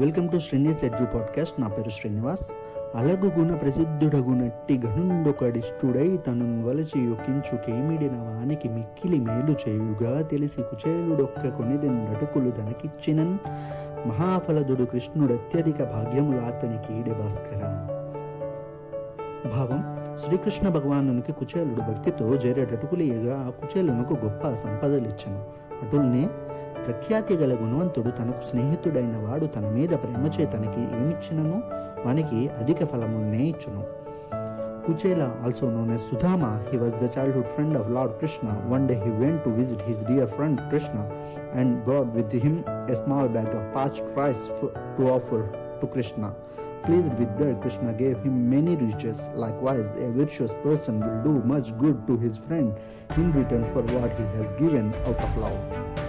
Welcome to Srinivas edge podcast. నా పేరు శ్రీనివాస్. అలగు గుణ ప్రసిద్ధుడగునట్టి ఘనుండొకడిష్టుడై తను వలచి యొక్కించు కేమిడిన వానికి మిక్కిలి మేలు చేయుగా తెలిసి కుచేలుడొక్క కొనిదెండటుకులు తనకిచ్చినన్. మహాఫలదుడు కృష్ణుడు అత్యధిక భాగ్యములు అతనికి ఈడె భాస్కర. భావం శ్రీకృష్ణ భగవానునికి కుచేలుడు భక్తితో చేరేటటుకులియగా ఆ కుచేలునకు గొప్ప సంపదలిచ్చను. అటుల్నే ప్రఖ్యాతి గల గుణవంతుడు తనకు స్నేహితుడైన వాడు తన మీద ప్రేమచే తనకి ఏమిచ్చినను వానికి అధిక ఫలముల్నే ఇచ్చును Kuchela also known as Sudama, he was the childhood friend of Lord Krishna. One day he went to visit his dear friend Krishna and brought with him a small bag of parched rice to offer to Krishna. Pleased with that, Krishna gave him many riches. Likewise, a virtuous person will do much good to his friend in return for what he has given out of love.